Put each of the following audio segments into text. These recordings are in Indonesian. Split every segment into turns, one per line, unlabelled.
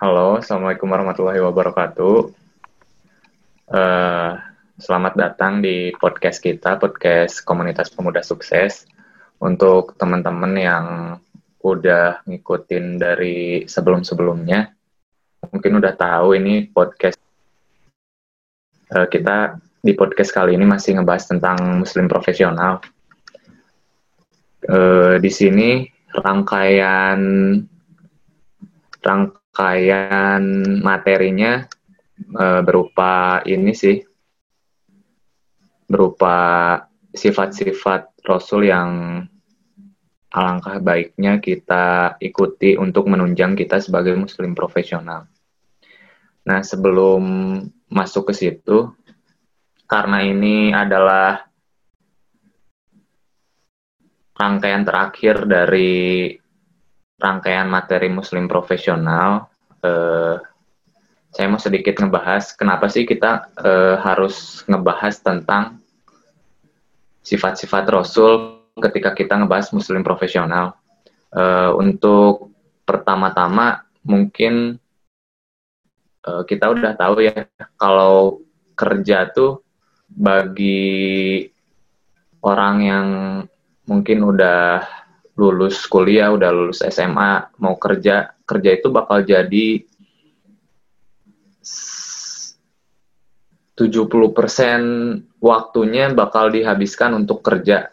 Halo, Assalamualaikum warahmatullahi wabarakatuh. Uh, selamat datang di podcast kita, podcast Komunitas Pemuda Sukses. Untuk teman-teman yang udah ngikutin dari sebelum-sebelumnya, mungkin udah tahu ini podcast uh, kita di podcast kali ini masih ngebahas tentang Muslim profesional. Uh, di sini rangkaian rangkaian materinya uh, berupa ini sih berupa sifat-sifat Rasul yang alangkah baiknya kita ikuti untuk menunjang kita sebagai muslim profesional. Nah, sebelum masuk ke situ, karena ini adalah rangkaian terakhir dari rangkaian materi muslim profesional, eh, saya mau sedikit ngebahas kenapa sih kita eh, harus ngebahas tentang sifat-sifat Rasul ketika kita ngebahas muslim profesional. Uh, untuk pertama-tama mungkin uh, kita udah tahu ya kalau kerja tuh bagi orang yang mungkin udah lulus kuliah, udah lulus SMA, mau kerja, kerja itu bakal jadi 70% waktunya bakal dihabiskan untuk kerja.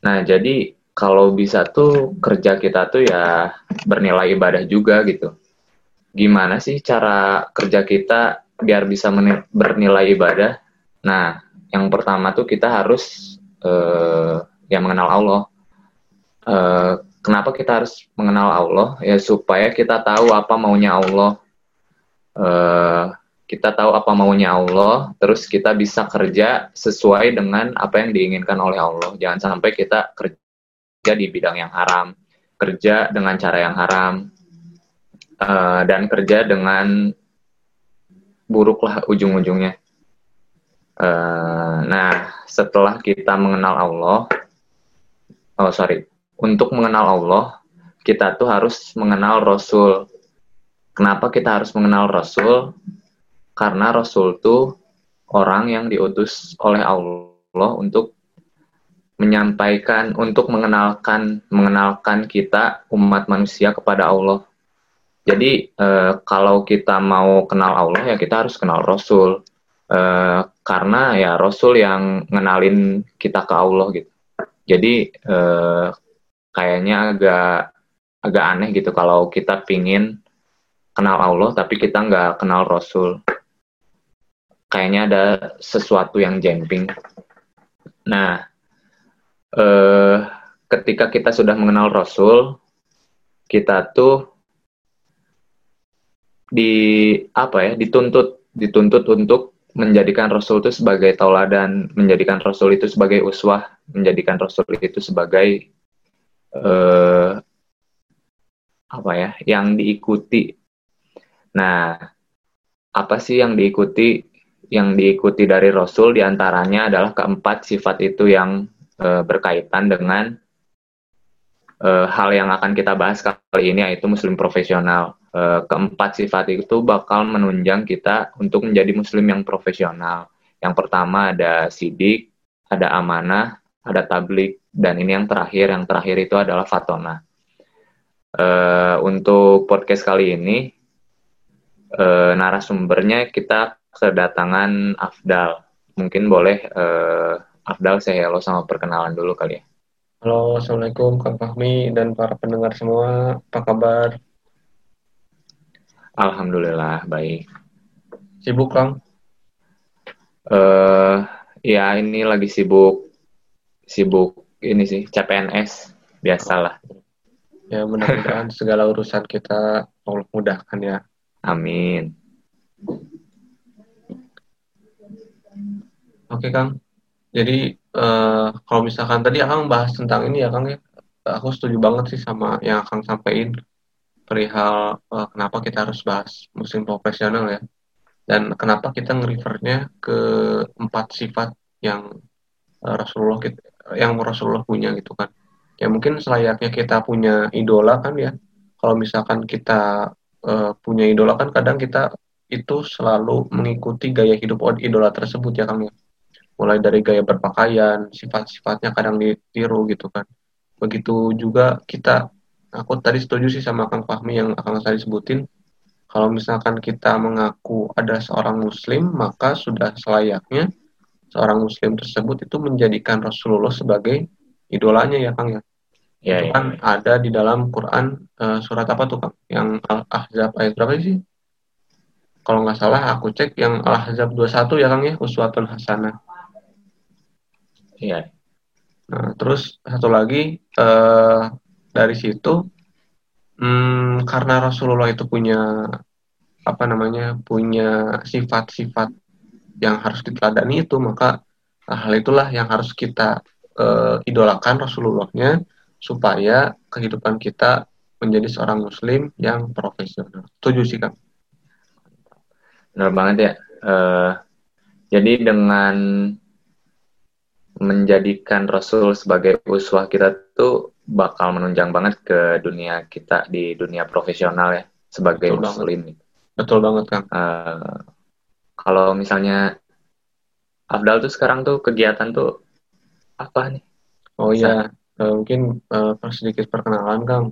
Nah, jadi kalau bisa tuh kerja kita tuh ya bernilai ibadah juga gitu. Gimana sih cara kerja kita biar bisa bernilai ibadah? Nah, yang pertama tuh kita harus uh, ya mengenal Allah. Uh, kenapa kita harus mengenal Allah? Ya supaya kita tahu apa maunya Allah. Uh, kita tahu apa maunya Allah, terus kita bisa kerja sesuai dengan apa yang diinginkan oleh Allah. Jangan sampai kita kerja di bidang yang haram, kerja dengan cara yang haram, uh, dan kerja dengan buruklah ujung-ujungnya. Uh, nah, setelah kita mengenal Allah, oh sorry, untuk mengenal Allah, kita tuh harus mengenal Rasul. Kenapa kita harus mengenal Rasul? karena Rasul itu orang yang diutus oleh Allah untuk menyampaikan untuk mengenalkan mengenalkan kita umat manusia kepada Allah. Jadi eh, kalau kita mau kenal Allah ya kita harus kenal Rasul eh, karena ya Rasul yang ngenalin kita ke Allah gitu. Jadi eh, kayaknya agak agak aneh gitu kalau kita pingin kenal Allah tapi kita nggak kenal Rasul kayaknya ada sesuatu yang jemping. Nah, eh, ketika kita sudah mengenal Rasul, kita tuh di apa ya dituntut dituntut untuk menjadikan Rasul itu sebagai tauladan, menjadikan Rasul itu sebagai uswah, menjadikan Rasul itu sebagai eh, apa ya yang diikuti. Nah, apa sih yang diikuti? yang diikuti dari Rasul di antaranya adalah keempat sifat itu yang e, berkaitan dengan e, hal yang akan kita bahas kali ini yaitu Muslim profesional. E, keempat sifat itu bakal menunjang kita untuk menjadi Muslim yang profesional. Yang pertama ada sidik, ada amanah, ada tablik, dan ini yang terakhir. Yang terakhir itu adalah fatona. E, untuk podcast kali ini e, narasumbernya kita kedatangan Afdal. Mungkin boleh uh, Afdal saya halo sama perkenalan dulu kali ya.
Halo, Assalamualaikum Kang Fahmi dan para pendengar semua. Apa kabar?
Alhamdulillah, baik.
Sibuk, Kang?
Uh, ya, ini lagi sibuk. Sibuk ini sih, CPNS. Biasalah.
Ya, mudah-mudahan segala urusan kita Allah mudahkan ya.
Amin.
Oke Kang. Jadi uh, kalau misalkan tadi Akang bahas tentang ini ya Kang ya, aku setuju banget sih sama yang Akang sampaikan perihal uh, kenapa kita harus bahas musim profesional ya, dan kenapa kita nge-refernya ke empat sifat yang uh, Rasulullah kita, yang Rasulullah punya gitu kan. Ya mungkin selayaknya kita punya idola kan ya. Kalau misalkan kita uh, punya idola kan kadang kita itu selalu mengikuti gaya hidup idola tersebut ya Kang ya. Mulai dari gaya berpakaian, sifat-sifatnya kadang ditiru gitu kan. Begitu juga kita, aku tadi setuju sih sama Kang Fahmi yang akan saya sebutin, kalau misalkan kita mengaku ada seorang muslim, maka sudah selayaknya seorang muslim tersebut itu menjadikan Rasulullah sebagai idolanya ya Kang ya. Ya, itu ya. kan ada di dalam Quran uh, surat apa tuh Kang? Yang Al-Ahzab ayat berapa sih? kalau nggak salah aku cek yang Al-Ahzab 21 ya Kang ya, Uswatun Hasanah. Iya. Nah, terus satu lagi eh, dari situ hmm, karena Rasulullah itu punya apa namanya? punya sifat-sifat yang harus diteladani itu, maka hal itulah yang harus kita eh, idolakan Rasulullahnya supaya kehidupan kita menjadi seorang muslim yang profesional. Setuju sih Kang?
Benar banget ya. Uh, jadi dengan menjadikan Rasul sebagai uswah kita tuh bakal menunjang banget ke dunia kita di dunia profesional ya sebagai Betul muslim. Banget.
Betul banget kan.
Uh, kalau misalnya Afdal tuh sekarang tuh kegiatan tuh apa nih?
Oh iya, uh, mungkin uh, sedikit perkenalan Kang.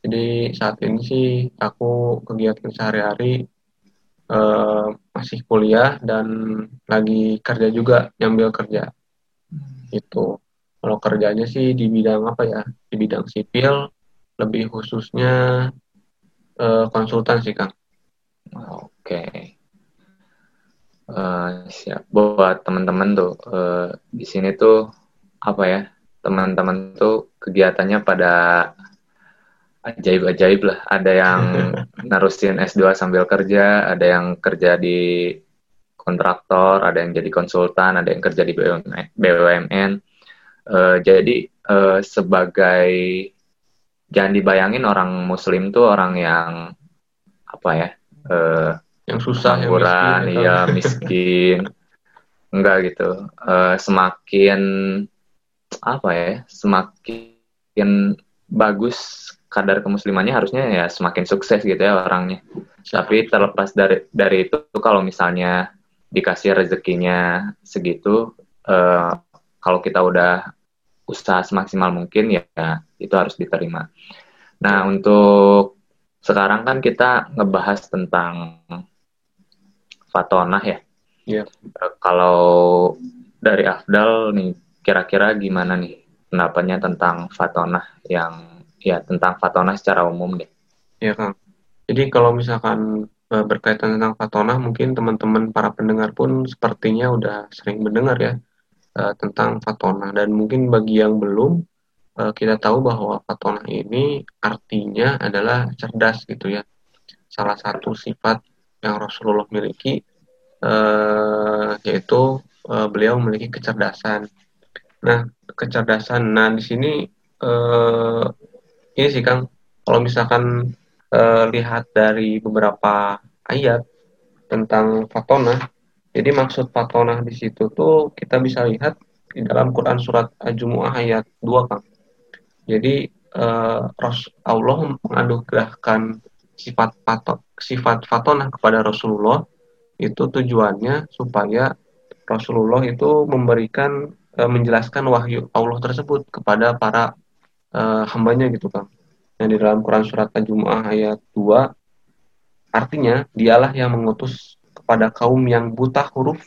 Jadi saat ini sih aku kegiatan sehari-hari uh, masih kuliah dan lagi kerja juga nyambil kerja hmm. itu kalau kerjanya sih di bidang apa ya di bidang sipil lebih khususnya uh, konsultan sih kang
oke okay. Uh, siap buat teman-teman tuh uh, di sini tuh apa ya teman-teman tuh kegiatannya pada ajaib-ajaib lah. Ada yang narusin S2 sambil kerja, ada yang kerja di kontraktor, ada yang jadi konsultan, ada yang kerja di BUMN. Uh, eh, jadi uh, sebagai jangan dibayangin orang Muslim tuh orang yang apa ya? Uh,
yang susah,
yang miskin, ya miskin. Enggak gitu. Uh, semakin apa ya? Semakin bagus kadar kemuslimannya harusnya ya semakin sukses gitu ya orangnya. Tapi terlepas dari dari itu kalau misalnya dikasih rezekinya segitu, uh, kalau kita udah usaha semaksimal mungkin ya itu harus diterima. Nah untuk sekarang kan kita ngebahas tentang fatonah ya.
Yeah.
Uh, kalau dari Afdal nih kira-kira gimana nih pendapatnya tentang fatonah yang ya tentang Fatona secara umum deh.
Iya Kang. Jadi kalau misalkan e, berkaitan tentang Fatona, mungkin teman-teman para pendengar pun sepertinya udah sering mendengar ya e, tentang Fatona. Dan mungkin bagi yang belum, e, kita tahu bahwa Fatona ini artinya adalah cerdas gitu ya. Salah satu sifat yang Rasulullah miliki yaitu beliau memiliki kecerdasan. Nah, kecerdasan. Nah, di sini ini sih Kang, kalau misalkan uh, lihat dari beberapa ayat tentang fatona, jadi maksud fatona di situ tuh kita bisa lihat di dalam Quran surat Al-Jumu'ah ayat 2 Kang. Jadi uh, Allah menganugerahkan sifat fato, sifat fatona kepada Rasulullah itu tujuannya supaya Rasulullah itu memberikan uh, menjelaskan wahyu Allah tersebut kepada para uh, hambanya gitu kan yang di dalam Quran surat Al-Jumu'ah ayat 2 artinya dialah yang mengutus kepada kaum yang buta huruf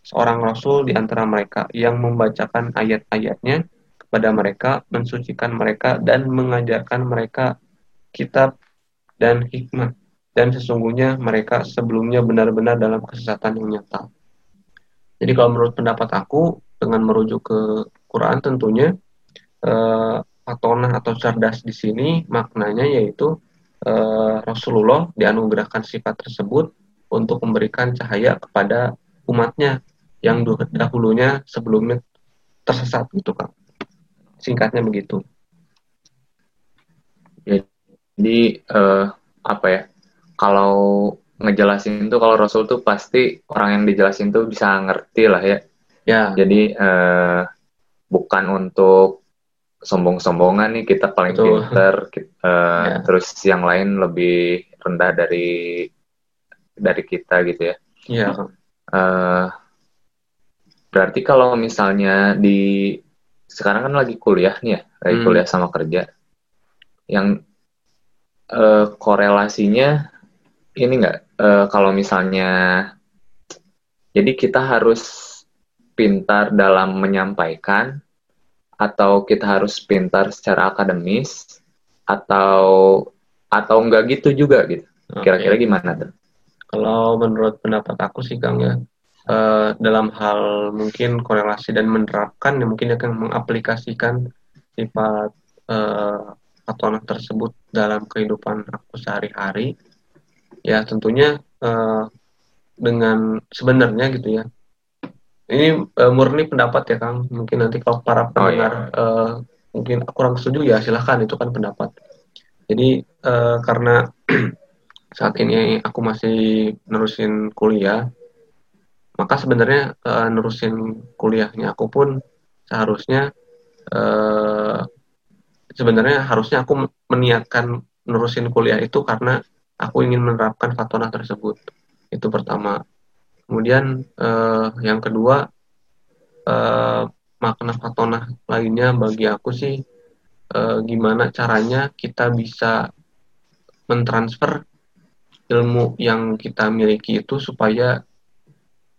seorang rasul di antara mereka yang membacakan ayat-ayatnya kepada mereka, mensucikan mereka dan mengajarkan mereka kitab dan hikmah dan sesungguhnya mereka sebelumnya benar-benar dalam kesesatan yang nyata. Jadi kalau menurut pendapat aku dengan merujuk ke Quran tentunya eh, atau cerdas di sini maknanya yaitu uh, Rasulullah dianugerahkan sifat tersebut untuk memberikan cahaya kepada umatnya yang dahulunya sebelumnya tersesat gitu kan singkatnya begitu
jadi uh, apa ya kalau ngejelasin tuh kalau Rasul tuh pasti orang yang dijelasin tuh bisa ngerti lah ya
ya
jadi uh, bukan untuk sombong-sombongan nih kita paling Betul. pinter kita, uh, ya. terus yang lain lebih rendah dari dari kita gitu ya.
Iya.
Uh, berarti kalau misalnya di sekarang kan lagi kuliah nih ya, lagi hmm. kuliah sama kerja, yang uh, korelasinya ini enggak uh, kalau misalnya jadi kita harus pintar dalam menyampaikan atau kita harus pintar secara akademis atau atau enggak gitu juga gitu. Kira-kira gimana tuh?
Kalau menurut pendapat aku sih Kang ya, uh, dalam hal mungkin korelasi dan menerapkan ya mungkin akan mengaplikasikan sifat uh, patonah tersebut dalam kehidupan aku sehari-hari. Ya tentunya uh, dengan sebenarnya gitu ya. Ini uh, murni pendapat ya Kang. Mungkin nanti kalau para pendengar oh, iya. uh, mungkin kurang setuju ya silahkan itu kan pendapat. Jadi uh, karena saat ini aku masih nerusin kuliah, maka sebenarnya uh, nerusin kuliahnya aku pun seharusnya uh, sebenarnya harusnya aku meniatkan nerusin kuliah itu karena aku ingin menerapkan fatona tersebut. Itu pertama. Kemudian uh, yang kedua uh, makna fatona lainnya bagi aku sih uh, gimana caranya kita bisa mentransfer ilmu yang kita miliki itu supaya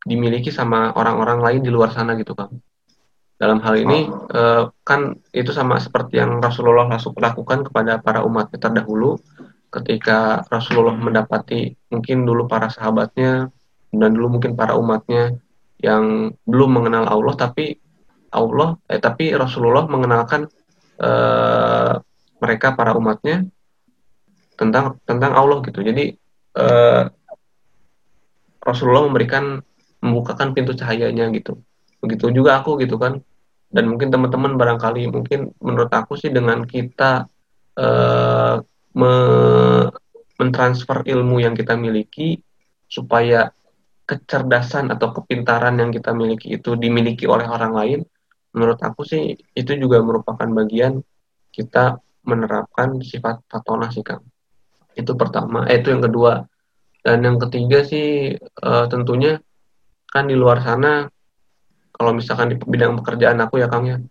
dimiliki sama orang-orang lain di luar sana gitu kan dalam hal ini uh, kan itu sama seperti yang Rasulullah lakukan kepada para umatnya terdahulu ketika Rasulullah mendapati mungkin dulu para sahabatnya dan dulu mungkin para umatnya yang belum mengenal Allah tapi Allah eh tapi Rasulullah mengenalkan uh, mereka para umatnya tentang tentang Allah gitu jadi uh, Rasulullah memberikan membukakan pintu cahayanya gitu. Begitu juga aku gitu kan. Dan mungkin teman-teman barangkali mungkin menurut aku sih dengan kita uh, me mentransfer ilmu yang kita miliki supaya kecerdasan atau kepintaran yang kita miliki itu dimiliki oleh orang lain, menurut aku sih itu juga merupakan bagian kita menerapkan sifat patona sih Kang. Itu pertama. Eh, itu yang kedua. Dan yang ketiga sih uh, tentunya kan di luar sana kalau misalkan di bidang pekerjaan aku ya kang ya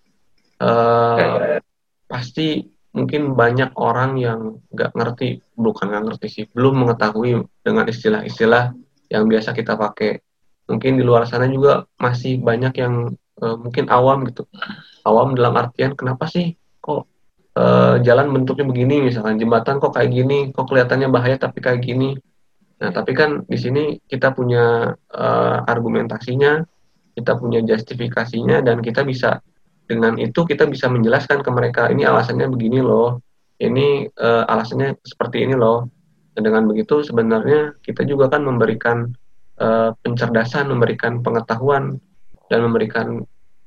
uh, pasti mungkin banyak orang yang nggak ngerti bukan nggak ngerti sih belum mengetahui dengan istilah-istilah yang biasa kita pakai. Mungkin di luar sana juga masih banyak yang uh, mungkin awam gitu. Awam dalam artian kenapa sih kok uh, jalan bentuknya begini? Misalkan jembatan kok kayak gini kok kelihatannya bahaya tapi kayak gini. Nah tapi kan di sini kita punya uh, argumentasinya kita punya justifikasinya dan kita bisa dengan itu kita bisa menjelaskan ke mereka ini alasannya begini loh ini uh, alasannya seperti ini loh. Dan dengan begitu sebenarnya kita juga kan memberikan uh, pencerdasan memberikan pengetahuan dan memberikan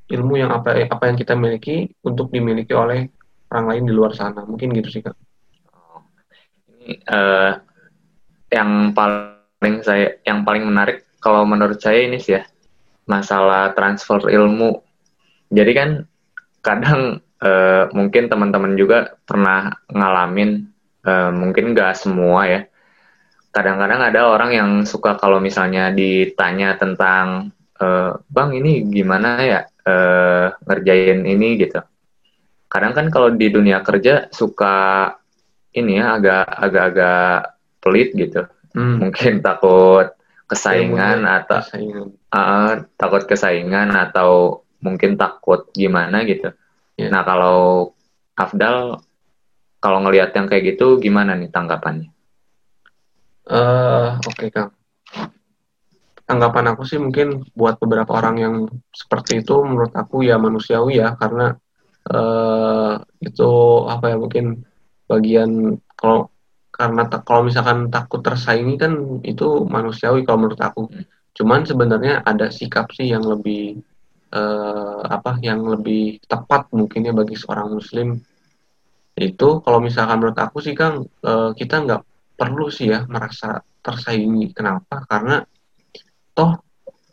ilmu yang apa apa yang kita miliki untuk dimiliki oleh orang lain di luar sana. Mungkin gitu sih kak.
Ini uh, yang paling saya yang paling menarik kalau menurut saya ini sih ya masalah transfer ilmu. Jadi kan kadang uh, mungkin teman-teman juga pernah ngalamin uh, mungkin gak semua ya. Kadang-kadang ada orang yang suka kalau misalnya ditanya tentang uh, bang ini gimana ya uh, ngerjain ini? gitu. Kadang kan kalau di dunia kerja suka ini ya agak agak-agak pelit gitu. Hmm. mungkin takut kesaingan ya, atau kesaingan. Uh, takut kesaingan atau mungkin takut gimana gitu ya. nah kalau Afdal kalau ngelihat yang kayak gitu gimana nih tanggapannya
uh, oke okay, kang tanggapan aku sih mungkin buat beberapa orang yang seperti itu menurut aku ya manusiawi ya karena uh, itu apa ya mungkin bagian kalau karena kalau misalkan takut tersaingi kan itu manusiawi kalau menurut aku. Cuman sebenarnya ada sikap sih yang lebih uh, apa yang lebih tepat mungkin ya bagi seorang muslim. Itu kalau misalkan menurut aku sih kang uh, kita nggak perlu sih ya merasa tersaingi. Kenapa? Karena toh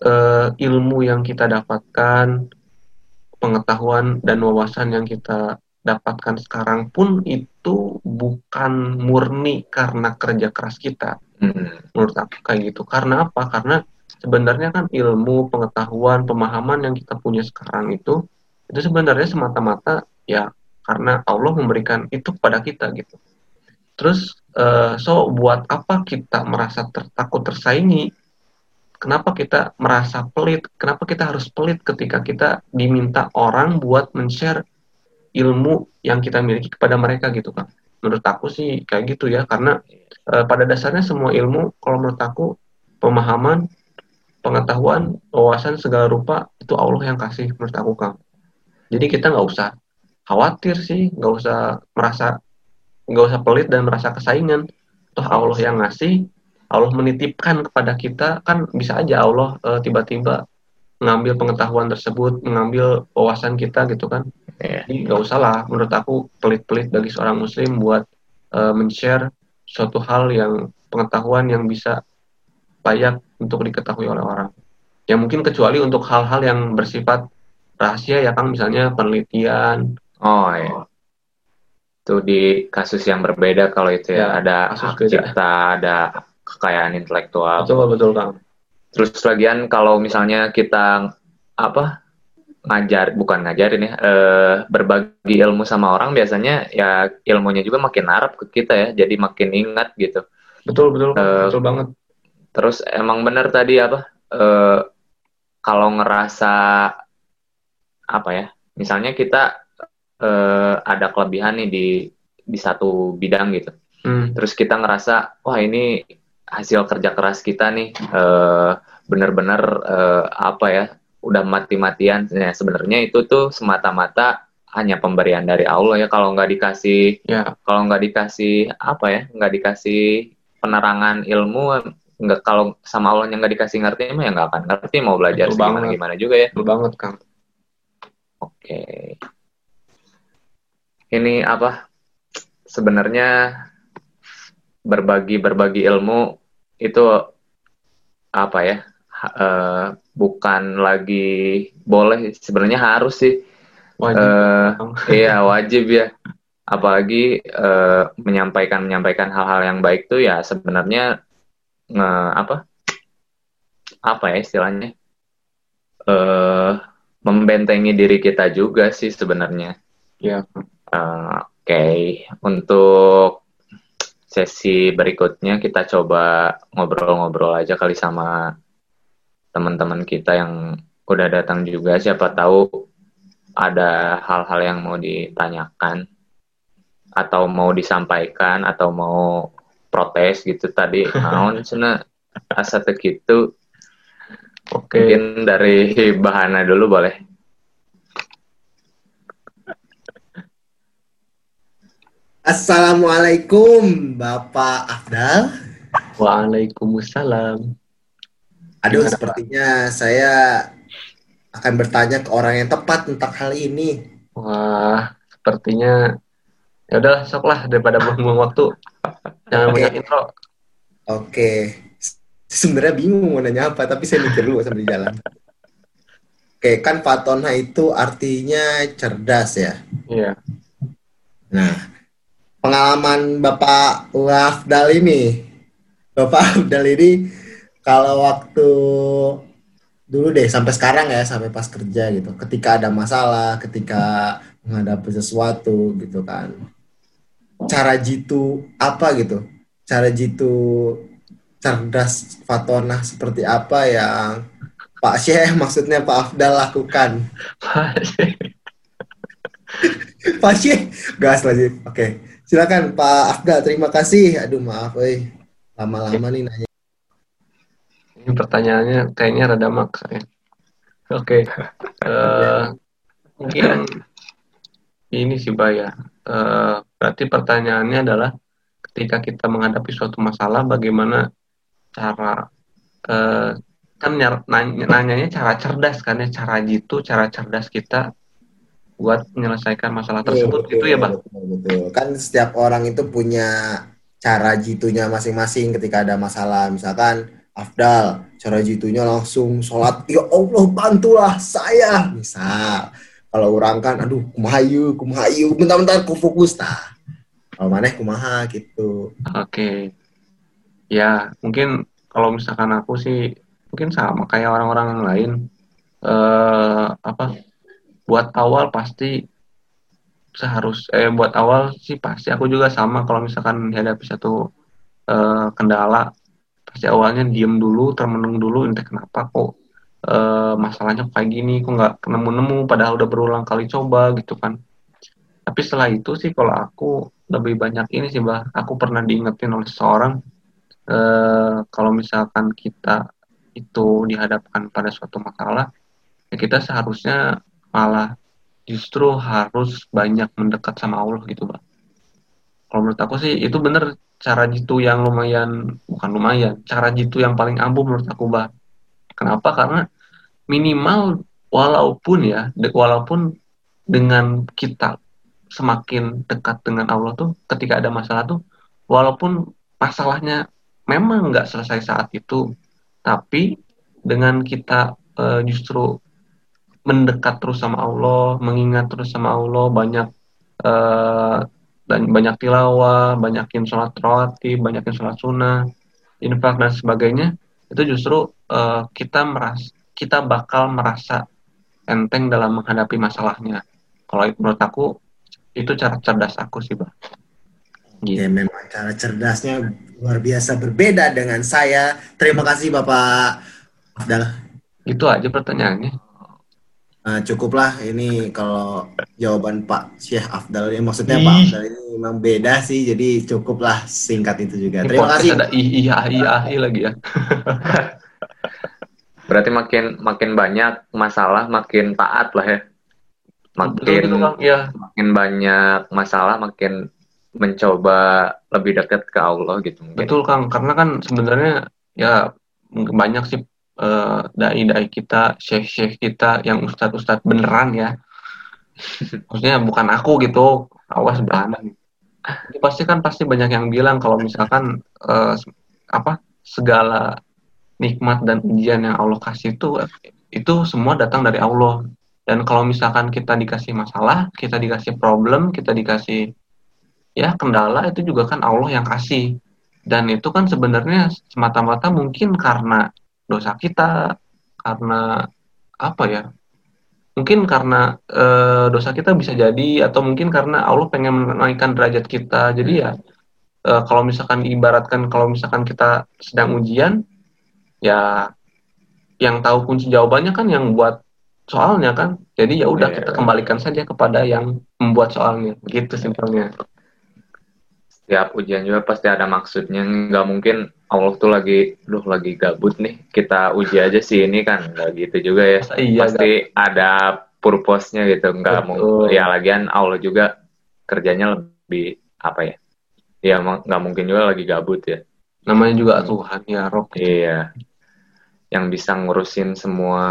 uh, ilmu yang kita dapatkan pengetahuan dan wawasan yang kita dapatkan sekarang pun itu bukan murni karena kerja keras kita. Hmm. Menurut aku kayak gitu. Karena apa? Karena sebenarnya kan ilmu, pengetahuan, pemahaman yang kita punya sekarang itu itu sebenarnya semata-mata ya karena Allah memberikan itu kepada kita gitu. Terus uh, so buat apa kita merasa tertakut tersaingi? Kenapa kita merasa pelit? Kenapa kita harus pelit ketika kita diminta orang buat men-share ilmu yang kita miliki kepada mereka gitu kan? Menurut aku sih kayak gitu ya karena uh, pada dasarnya semua ilmu kalau menurut aku pemahaman pengetahuan, wawasan segala rupa itu Allah yang kasih menurut aku Kang. Jadi kita nggak usah khawatir sih, nggak usah merasa nggak usah pelit dan merasa kesaingan. Toh Allah yang ngasih, Allah menitipkan kepada kita kan bisa aja Allah eh, tiba-tiba mengambil pengetahuan tersebut, mengambil wawasan kita gitu kan. Yeah. Jadi nggak usah lah menurut aku pelit-pelit bagi seorang muslim buat uh, men-share suatu hal yang pengetahuan yang bisa layak untuk diketahui oleh orang. Ya mungkin kecuali untuk hal-hal yang bersifat rahasia ya Kang, misalnya penelitian.
Oh iya. Itu di kasus yang berbeda kalau itu ya, ya ada hak cipta, ada kekayaan intelektual.
Betul betul Kang.
Terus lagian kalau misalnya kita apa ngajar bukan ngajarin ya eh, berbagi ilmu sama orang biasanya ya ilmunya juga makin narap ke kita ya jadi makin ingat gitu.
Betul betul uh, betul banget.
terus emang bener tadi apa uh, kalau ngerasa apa ya misalnya kita uh, ada kelebihan nih di di satu bidang gitu. Hmm. terus kita ngerasa wah ini hasil kerja keras kita nih uh, bener-bener uh, apa ya udah mati-matian. Ya sebenarnya itu tuh semata-mata hanya pemberian dari Allah ya kalau nggak dikasih ya. kalau nggak dikasih apa ya nggak dikasih penerangan ilmu nggak kalau sama Allah yang nggak dikasih ngerti mah ya nggak akan ngerti mau belajar Betul gimana banget. gimana juga ya.
Betul banget kang.
Oke. Ini apa sebenarnya berbagi berbagi ilmu itu apa ya uh, bukan lagi boleh sebenarnya harus sih wajib uh, iya wajib ya apalagi uh, menyampaikan menyampaikan hal-hal yang baik tuh ya sebenarnya nge apa apa ya istilahnya uh, membentengi diri kita juga sih sebenarnya.
Ya.
Uh, Oke, okay. untuk sesi berikutnya kita coba ngobrol-ngobrol aja kali sama teman-teman kita yang udah datang juga. Siapa tahu ada hal-hal yang mau ditanyakan atau mau disampaikan atau mau protes gitu tadi. Naon cina asa gitu oke. Mungkin dari bahana dulu boleh.
Assalamualaikum Bapak Afdal.
Waalaikumsalam
Aduh Gimana, sepertinya saya akan bertanya ke orang yang tepat tentang hal ini
Wah sepertinya ya udah sok lah daripada buang-buang waktu Jangan okay. banyak intro. Oke.
Okay. Sebenarnya bingung mau nanya apa, tapi saya mikir dulu sambil jalan. Oke, okay, kan Fatona itu artinya cerdas ya?
Iya.
Nah, pengalaman Bapak Wafdal ini, Bapak Wafdal ini kalau waktu dulu deh sampai sekarang ya sampai pas kerja gitu. Ketika ada masalah ketika menghadapi sesuatu gitu kan. Cara jitu apa gitu? Cara jitu cerdas fatona seperti apa yang Pak Syekh maksudnya Pak Afdal lakukan? Pak Syekh gas lagi. Oke silakan Pak Afdal terima kasih. Aduh maaf eh lama-lama nih nanya
ini pertanyaannya kayaknya rada maksa ya oke okay. uh, eh, mungkin ini sih Pak ya uh, berarti pertanyaannya adalah ketika kita menghadapi suatu masalah bagaimana cara uh, kan nanya, nanyanya cara cerdas kan ya cara jitu cara cerdas kita buat menyelesaikan masalah tersebut betul, itu ya bang
betul, betul. kan setiap orang itu punya cara jitunya masing-masing ketika ada masalah misalkan Afdal cara jitunya langsung sholat. Ya Allah bantulah saya. Misal kalau orang kan aduh kumahayu kumahayu. Bentar-bentar ku fokus tah. Kalau maneh kumaha gitu.
Oke. Ya, mungkin kalau misalkan aku sih mungkin sama kayak orang-orang yang lain. Eh apa buat awal pasti seharus eh buat awal sih pasti aku juga sama kalau misalkan dihadapi satu eh, kendala pasti awalnya diem dulu termenung dulu entah kenapa kok eh, masalahnya kayak gini kok nggak nemu-nemu padahal udah berulang kali coba gitu kan tapi setelah itu sih kalau aku lebih banyak ini sih bah aku pernah diingetin oleh seseorang eh, kalau misalkan kita itu dihadapkan pada suatu masalah ya kita seharusnya malah justru harus banyak mendekat sama Allah gitu bang. Kalau menurut aku sih itu bener cara jitu yang lumayan bukan lumayan cara jitu yang paling ampuh menurut aku bang. Kenapa? Karena minimal walaupun ya de- walaupun dengan kita semakin dekat dengan Allah tuh ketika ada masalah tuh walaupun masalahnya memang nggak selesai saat itu tapi dengan kita eh, justru mendekat terus sama Allah, mengingat terus sama Allah, banyak eh, dan banyak tilawah, banyakin sholat rawatib, banyakin sholat sunnah, infak dan sebagainya, itu justru eh, kita meras kita bakal merasa enteng dalam menghadapi masalahnya. Kalau menurut aku itu cara cerdas aku sih, Bang. Gitu.
Ya memang cara cerdasnya luar biasa berbeda dengan saya. Terima kasih Bapak Afdal.
Itu aja pertanyaannya.
Nah, cukuplah ini kalau jawaban Pak Syekh Afdal ini maksudnya
Ih.
Pak Afdal ini memang beda sih jadi cukuplah singkat itu juga.
Ini
Terima kasih.
ada ih iya iya iya lagi ya.
Berarti makin makin banyak masalah, makin taat lah ya.
Betul
Makin
gitu. Ya,
makin banyak masalah, makin mencoba lebih dekat ke Allah gitu mungkin.
Betul Kang, karena kan sebenarnya ya banyak sih eh, dai-dai kita, syekh-syekh kita yang ustadz-ustadz beneran ya. Maksudnya bukan aku gitu, awas beranda nih. Pasti kan pasti banyak yang bilang kalau misalkan eh, apa segala nikmat dan ujian yang Allah kasih itu itu semua datang dari Allah. Dan kalau misalkan kita dikasih masalah, kita dikasih problem, kita dikasih ya kendala itu juga kan Allah yang kasih dan itu kan sebenarnya semata-mata mungkin karena dosa kita karena apa ya mungkin karena eh, dosa kita bisa jadi atau mungkin karena Allah pengen menaikkan derajat kita jadi ya eh, kalau misalkan diibaratkan kalau misalkan kita sedang ujian ya yang tahu kunci jawabannya kan yang buat soalnya kan jadi ya udah
Iya.
kita kembalikan saja kepada yang membuat soalnya gitu simpelnya
Setiap ujian juga pasti ada maksudnya. Nggak mungkin Allah tuh lagi, duh lagi gabut nih, kita uji aja sih ini kan. Nggak gitu juga ya.
Iya
pasti ada purpose-nya gitu. Nggak mungkin. Ya lagian Allah juga kerjanya lebih apa ya? Ya nggak mungkin juga lagi gabut ya.
namanya juga Tuhan ya Rob
Iya. Yang bisa ngurusin semua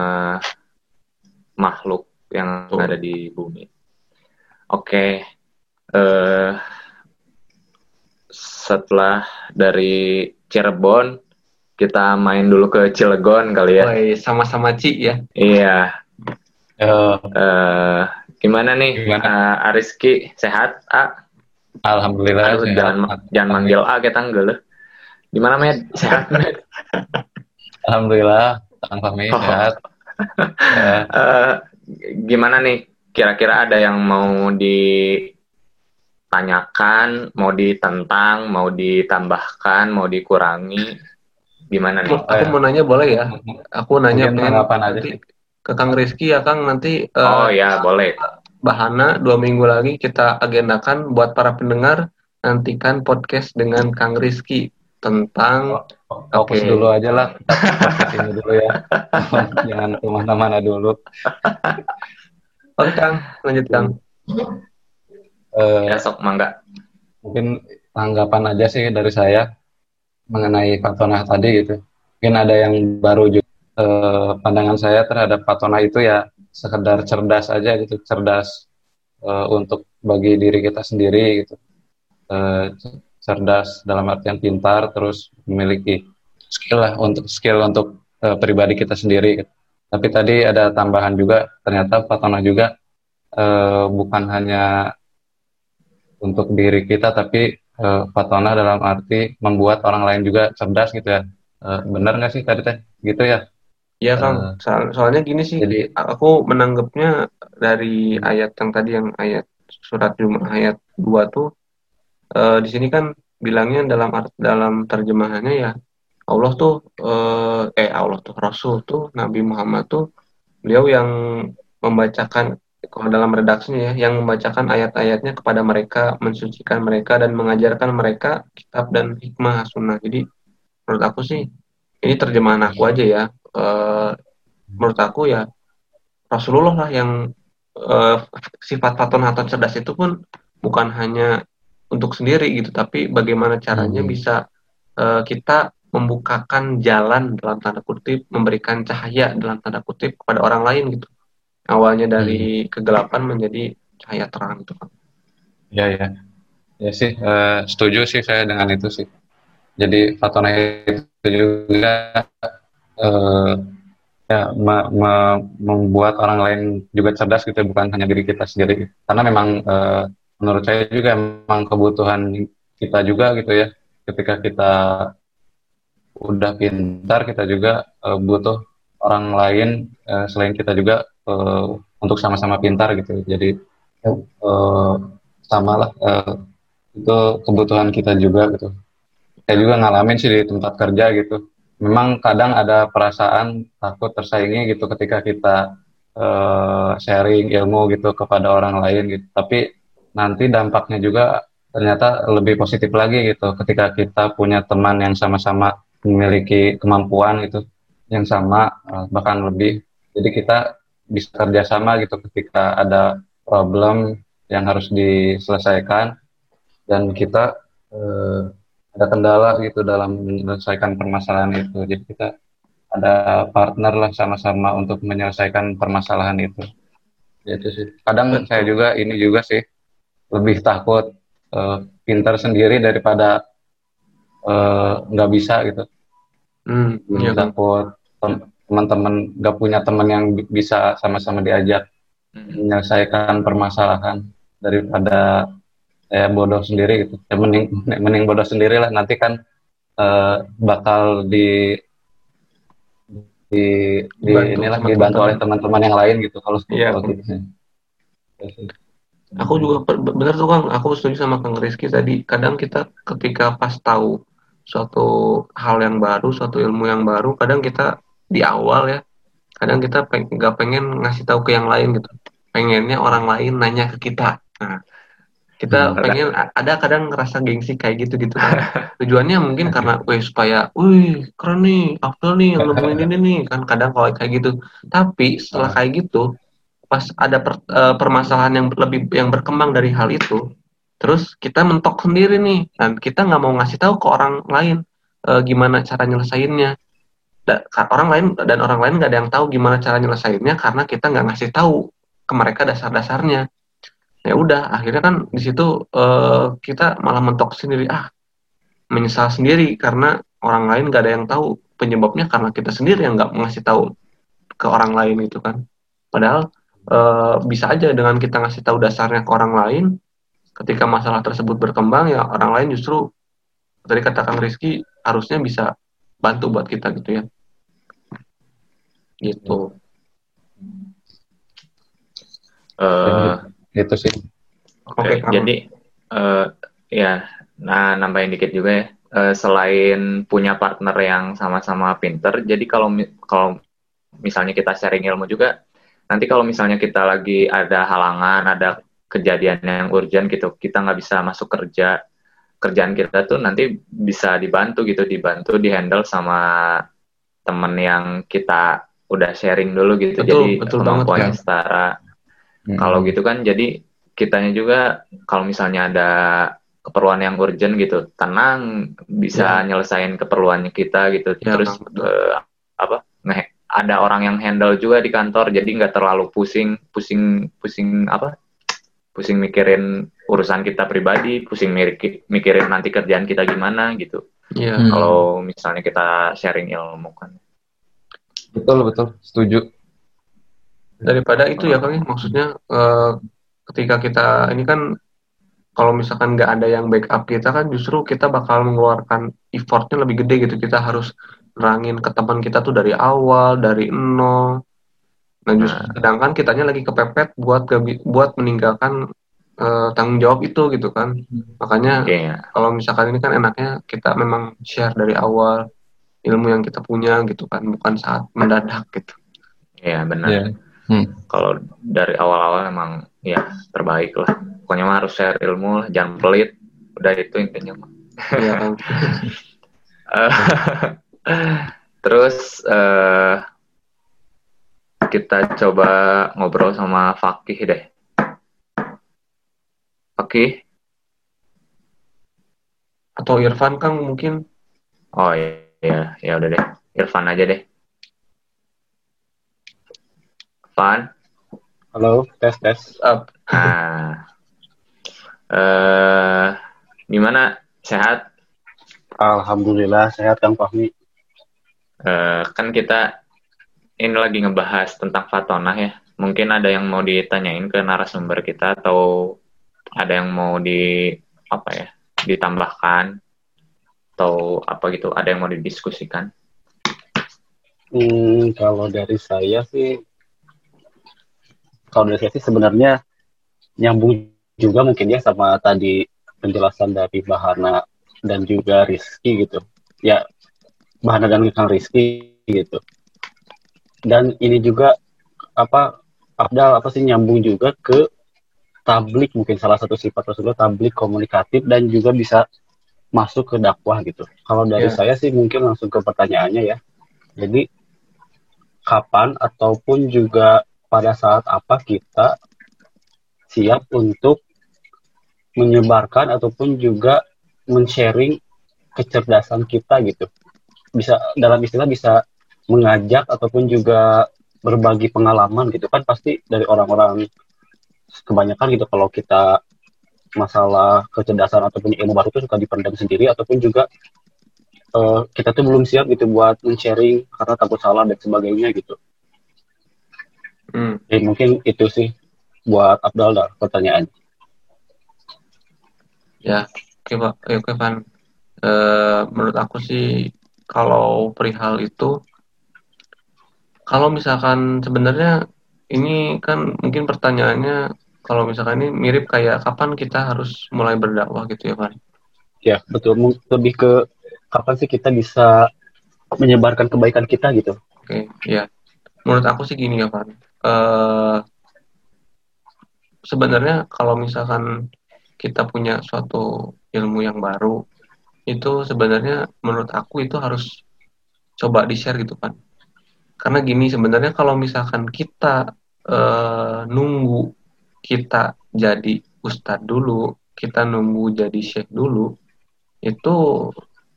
makhluk yang
Betul.
ada di bumi. Oke. Eh setelah dari Cirebon, kita main dulu ke Cilegon kali ya.
Sama-sama Ci ya
Iya.
Eh,
Eh gimana nih
Gimana?
Eh, Ariski sehat? A?
Alhamdulillah
Aduh,
sehat.
jangan jangan manggil A kita enggak lah. Gimana Med? Sehat Med?
Alhamdulillah Kang Fahmi
Oh.
sehat. Eh,
Eh, gimana nih? Kira-kira ada yang mau ditanyakan, mau ditentang, mau ditambahkan, mau dikurangi? Gimana nih?
aku mau nanya boleh ya aku nanya
Mungkin
pengen
aja sih.
ke Kang Rizky ya Kang nanti eh,
Oh ya, boleh.
bahana dua minggu lagi kita agendakan buat para pendengar nantikan podcast dengan Kang Rizky tentang
fokus
Oke.
dulu aja lah. Ini dulu ya. Jangan ke mana-mana dulu.
oke Kang lanjut Kang
Eh,
Ya sok mangga.
mungkin tanggapan aja sih dari saya mengenai Fatona tadi gitu. Mungkin ada yang baru juga. Eh, pandangan saya terhadap Fatona itu ya sekedar cerdas aja gitu, cerdas eh, untuk bagi diri kita sendiri gitu. Eh, cerdas dalam artian pintar, terus memiliki skill lah untuk skill untuk eh, pribadi kita sendiri. gitu. Tapi tadi ada tambahan juga, ternyata Fatona juga uh, bukan hanya untuk diri kita tapi uh, fatona dalam arti membuat orang lain juga cerdas gitu ya. Uh, benar nggak sih tadi teh? Gitu ya?
Iya Kang, Soal, soalnya gini sih, jadi aku menanggapnya dari ayat yang tadi yang ayat surat Jumat ayat 2 tuh uh, di sini kan bilangnya dalam art, dalam terjemahannya ya Allah tuh uh, eh Allah tuh Rasul tuh Nabi Muhammad tuh beliau yang membacakan kalau dalam redaksinya ya, yang membacakan ayat-ayatnya kepada mereka, mensucikan mereka dan mengajarkan mereka kitab dan hikmah sunnah. Jadi menurut aku sih ini terjemahan aku aja ya. E, menurut aku ya Rasulullah lah yang e, sifat patun atau cerdas itu pun bukan hanya untuk sendiri gitu, tapi bagaimana caranya hmm. bisa e, kita membukakan jalan dalam tanda kutip, memberikan cahaya dalam tanda kutip kepada orang lain gitu awalnya dari hmm. kegelapan menjadi cahaya terang itu kan
ya ya ya sih uh, setuju sih saya dengan itu sih. Jadi Fatona itu juga uh, ya me, me, membuat orang lain juga cerdas gitu bukan hanya diri kita sendiri. Karena memang uh, menurut saya juga memang kebutuhan kita juga gitu ya. Ketika kita udah pintar kita juga uh, butuh orang lain uh, selain kita juga uh, untuk sama-sama pintar gitu. Jadi uh, sama lah uh, itu kebutuhan kita juga gitu. Saya juga ngalamin sih di tempat kerja gitu. Memang kadang ada perasaan takut tersaingi gitu ketika kita uh, sharing ilmu gitu kepada orang lain gitu. Tapi nanti dampaknya juga ternyata lebih positif lagi gitu ketika kita punya teman yang sama-sama memiliki kemampuan gitu yang sama bahkan lebih. Jadi kita bisa kerjasama gitu ketika ada problem yang harus diselesaikan. Dan kita eh, ada kendala gitu dalam menyelesaikan permasalahan itu. Jadi kita ada partner lah sama-sama untuk menyelesaikan permasalahan itu. Itu sih. Kadang Betul. saya juga ini juga sih lebih takut eh, pintar sendiri daripada eh, nggak bisa gitu. Hmm, iya, takut teman-teman gak punya teman yang bisa sama-sama diajak hmm. menyelesaikan permasalahan daripada saya bodoh sendiri gitu ya mending mending bodoh sendiri lah nanti kan uh, bakal di di, di Bantu inilah teman -teman. dibantu oleh teman-teman yang lain gitu kalau
iya. gitu. Aku juga benar tuh Kang, aku setuju sama Kang Rizky tadi. Kadang kita ketika pas tahu suatu hal yang baru, suatu ilmu yang baru, kadang kita di awal ya. Kadang kita peng nggak pengen ngasih tahu ke yang lain gitu. Pengennya orang lain nanya ke kita. Nah kita hmm, pengen ada kadang ngerasa gengsi kayak gitu gitu kan. Tujuannya mungkin karena wih supaya wih keren nih Abdul nih yang nemuin ini nih. Kan kadang kalau kayak gitu. Tapi setelah kayak gitu pas ada per, uh, permasalahan yang lebih yang berkembang dari hal itu terus kita mentok sendiri nih. Dan kita nggak mau ngasih tahu ke orang lain uh, gimana cara nyelesainnya orang lain dan orang lain nggak ada yang tahu gimana cara nyelesainnya karena kita nggak ngasih tahu ke mereka dasar-dasarnya. Ya udah akhirnya kan di situ uh, kita malah mentok sendiri. Ah menyesal sendiri karena orang lain nggak ada yang tahu penyebabnya karena kita sendiri yang nggak ngasih tahu ke orang lain itu kan. Padahal uh, bisa aja dengan kita ngasih tahu dasarnya ke orang lain ketika masalah tersebut berkembang ya orang lain justru tadi kata Kang Rizky harusnya bisa bantu buat kita gitu ya gitu.
Uh, itu sih.
Oke okay, okay, jadi uh, ya nah nambahin dikit juga ya. Uh, selain punya partner yang sama-sama pinter jadi kalau kalau misalnya kita sharing ilmu juga nanti kalau misalnya kita lagi ada halangan ada kejadian yang urgent gitu kita nggak bisa masuk kerja kerjaan kita tuh nanti bisa dibantu gitu dibantu dihandle sama temen yang kita udah sharing dulu gitu betul, jadi betul kemampuannya ya. setara hmm. kalau gitu kan jadi kitanya juga kalau misalnya ada keperluan yang urgent gitu tenang bisa ya. nyelesain keperluannya kita gitu ya, terus uh, apa nge ada orang yang handle juga di kantor jadi nggak terlalu pusing pusing pusing apa pusing mikirin urusan kita pribadi pusing mikirin nanti kerjaan kita gimana gitu ya. Kalau misalnya kita sharing ilmu kan
Betul betul, setuju.
daripada itu ya kang ya, maksudnya eh, ketika kita ini kan kalau misalkan nggak ada yang backup kita kan justru kita bakal mengeluarkan effortnya lebih gede gitu. Kita harus nerangin ke teman kita tuh dari awal dari nol. Nah justru
Nah.
sedangkan kitanya lagi kepepet buat kebi- buat meninggalkan eh, tanggung jawab itu gitu kan. Makanya
Oke ya.
kalau misalkan ini kan enaknya kita memang share dari awal ilmu yang kita punya gitu kan bukan saat mendadak gitu
Iya benar.
Iya. Hmm.
Kalau dari awal-awal emang ya terbaik lah. Pokoknya mah harus share ilmu lah, jangan pelit. Udah itu intinya mah.
Iya kan
Eh, Terus eh, kita coba ngobrol sama Fakih deh. Fakih,
atau Irfan kan mungkin
oh iya, ya udah deh. Irfan aja deh. Irfan,
Halo, tes tes.
uh,
ah, eh, gimana? Sehat?
Alhamdulillah sehat Kang Fahmi.
Eh, kan kita ini lagi ngebahas tentang Fatonah ya. Mungkin ada yang mau ditanyain ke narasumber kita atau ada yang mau di apa ya ditambahkan atau apa gitu. Ada yang mau didiskusikan?
Hmm, kalau dari saya sih, kalau dari saya sih sebenarnya nyambung juga mungkin ya sama tadi penjelasan dari Bahana dan juga Rizky gitu. Ya, Bahana dan Kang Rizky gitu. Dan ini juga apa Abdal apa sih nyambung juga ke tablik mungkin salah satu sifat Rasulullah tablik komunikatif dan juga bisa masuk ke dakwah gitu. Kalau dari
Ya.
saya sih mungkin langsung ke pertanyaannya ya. Jadi kapan ataupun juga pada saat apa kita siap untuk menyebarkan ataupun juga men-sharing kecerdasan kita gitu. Bisa dalam istilah bisa mengajak ataupun juga berbagi pengalaman gitu kan pasti dari orang-orang kebanyakan gitu kalau kita masalah kecerdasan ataupun ilmu baru itu suka dipendam sendiri ataupun juga eh, kita tuh belum siap gitu buat men-sharing karena takut salah dan sebagainya gitu.
hmm,
Eh, mungkin itu sih buat Abdal dah pertanyaan.
ya oke pak oke Van Eh, menurut aku sih kalau perihal itu kalau misalkan sebenarnya ini kan mungkin pertanyaannya kalau misalkan ini mirip kayak kapan kita harus mulai berdakwah gitu ya Van
Ya, betul. Lebih ke kapan sih kita bisa menyebarkan kebaikan kita gitu.
Oke, ya. Menurut aku sih gini ya, Van. Eh, sebenarnya kalau misalkan kita punya suatu ilmu yang baru, itu sebenarnya menurut aku itu harus coba di-share gitu kan. Karena gini sebenarnya kalau misalkan kita eh, nunggu kita jadi ustadz dulu, kita nunggu jadi syekh dulu, itu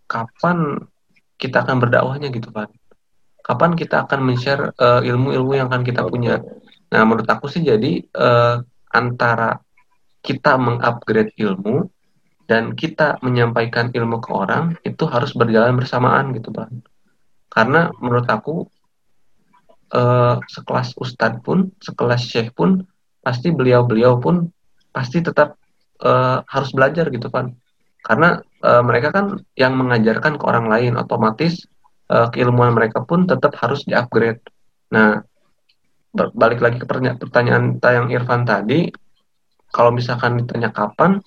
kapan kita akan berdakwahnya gitu kan? Kapan kita akan men-share eh, ilmu-ilmu yang akan kita punya? Nah, menurut aku sih jadi eh, antara kita mengupgrade ilmu dan kita menyampaikan ilmu ke orang itu harus berjalan bersamaan gitu, Bang. Karena menurut aku eh, sekelas ustadz pun, sekelas syekh pun pasti beliau-beliau pun pasti tetap eh, harus belajar gitu, kan. Karena eh, mereka kan yang mengajarkan ke orang lain otomatis eh, keilmuan mereka pun tetap harus di-upgrade. Nah, balik lagi ke pertanyaan tayang Irfan tadi, kalau misalkan ditanya kapan,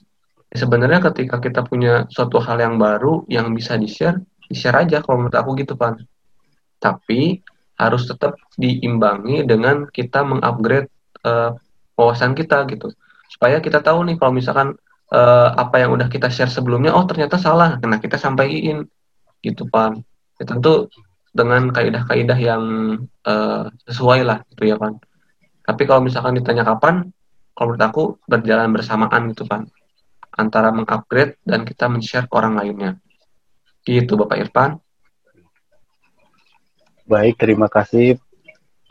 ya sebenarnya ketika kita punya suatu hal yang baru yang bisa di-share, di-share aja kalau menurut aku gitu, Pan. Tapi harus tetap diimbangi dengan kita mengupgrade eh, wawasan kita gitu. Supaya kita tahu nih kalau misalkan eh, apa yang udah kita share sebelumnya, oh ternyata salah, nah kita sampaikan gitu, Pan. Ya, tentu dengan kaidah-kaidah yang eh, sesuai lah gitu ya kan. Tapi kalau misalkan ditanya kapan, kalau menurut aku berjalan bersamaan gitu kan. Antara mengupgrade dan kita men-share ke orang lainnya. Gitu Bapak Irfan.
Baik, terima kasih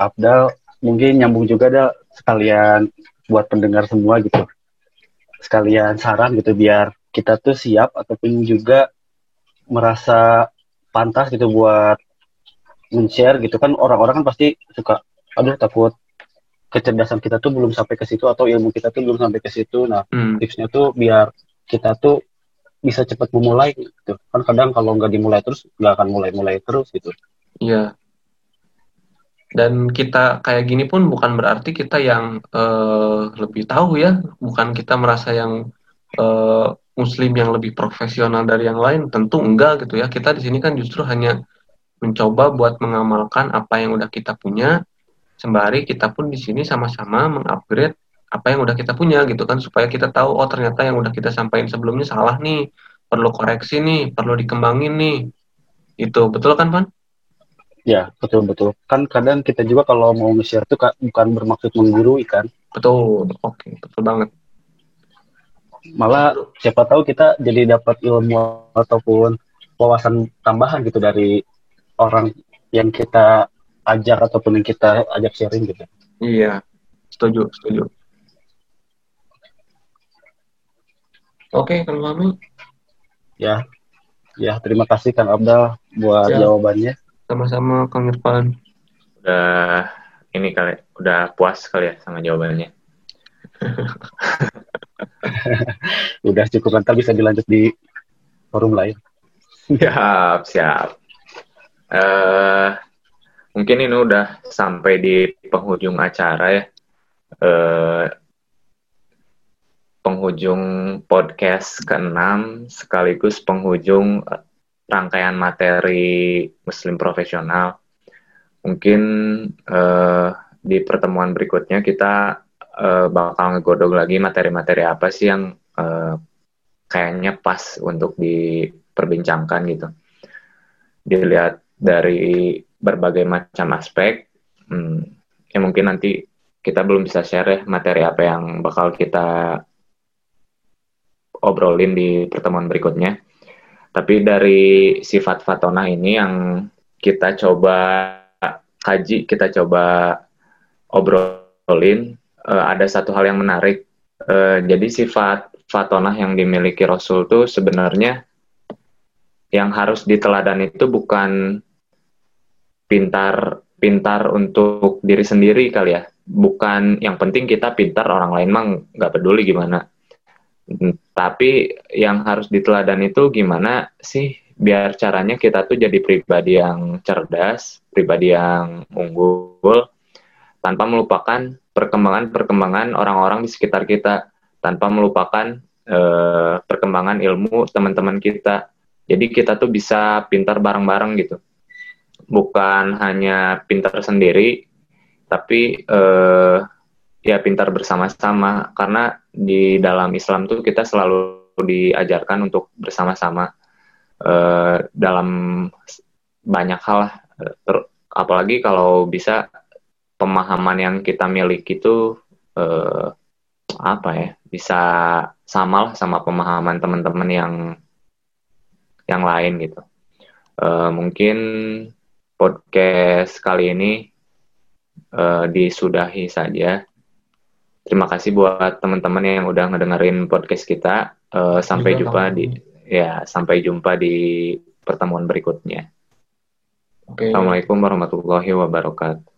Abdal. Mungkin nyambung juga ada sekalian buat pendengar semua gitu. Sekalian saran gitu biar kita tuh siap ataupun juga merasa pantas gitu buat men-share gitu kan orang-orang kan pasti suka aduh takut kecerdasan kita tuh belum sampai ke situ atau ilmu kita tuh belum sampai ke situ. Nah,
Hmm.
tipsnya tuh biar kita tuh bisa cepat memulai gitu. Kan kadang kalau nggak dimulai terus nggak akan mulai-mulai terus gitu.
Iya. Dan kita kayak gini pun bukan berarti kita yang eh, lebih tahu ya, bukan kita merasa yang eh, muslim yang lebih profesional dari yang lain, tentu enggak gitu ya. Kita di sini kan justru hanya mencoba buat mengamalkan apa yang udah kita punya, sembari kita pun di sini sama-sama mengupgrade apa yang udah kita punya gitu kan. Supaya kita tahu oh ternyata yang udah kita sampaikan sebelumnya salah nih, perlu koreksi nih, perlu dikembangin nih. Itu betul kan, Pan?
Ya, betul-betul. Kan kadang kita juga kalau mau nge-share tuh Kak, bukan bermaksud menggurui kan.
Betul. Oke, betul banget.
Malah siapa tahu kita jadi dapat ilmu ataupun wawasan tambahan gitu dari orang yang kita ajak ataupun yang kita ajak sharing gitu.
Iya, setuju, setuju. Oke, Kang Fahmi,
Ya, ya terima kasih Kang Abdal buat
Ya.
jawabannya.
Sama-sama Kang Irfan.
Udah ini kali, udah puas kali ya sama jawabannya.
Udah cukup nanti bisa dilanjut di forum lain.
Siap, siap. Eh, mungkin ini udah sampai di penghujung acara ya. Eh, penghujung podcast ke-6 sekaligus penghujung rangkaian materi Muslim profesional. Mungkin eh, di pertemuan berikutnya kita eh, bakal ngegodok lagi materi-materi apa sih yang eh, kayaknya pas untuk diperbincangkan gitu. Dilihat dari berbagai macam aspek, hmm, ya mungkin nanti kita belum bisa share ya materi apa yang bakal kita obrolin di pertemuan berikutnya. Tapi dari sifat Fatona ini yang kita coba kaji, kita coba obrolin, eh, ada satu hal yang menarik. Eh, jadi sifat Fatona yang dimiliki Rasul itu sebenarnya yang harus diteladan itu bukan pintar pintar untuk diri sendiri kali ya. Bukan yang penting kita pintar orang lain mah nggak peduli gimana. Tapi yang harus diteladan itu gimana sih biar caranya kita tuh jadi pribadi yang cerdas, pribadi yang unggul, tanpa melupakan perkembangan-perkembangan orang-orang di sekitar kita, tanpa melupakan eh, perkembangan ilmu teman-teman kita. Jadi kita tuh bisa pintar bareng-bareng gitu. Bukan hanya pintar sendiri, tapi eh, ya pintar bersama-sama. Karena di dalam Islam tuh kita selalu diajarkan untuk bersama-sama eh, dalam banyak hal. Ter- apalagi kalau bisa pemahaman yang kita miliki itu eh, apa ya bisa sama lah sama pemahaman teman-teman yang yang lain gitu. Eh, mungkin podcast kali ini eh, disudahi saja. Terima kasih buat teman-teman yang udah ngedengerin podcast kita. Eh, sampai
Juga,
jumpa
Kang.
di ya sampai jumpa di pertemuan berikutnya.
Oke.
Assalamualaikum warahmatullahi wabarakatuh.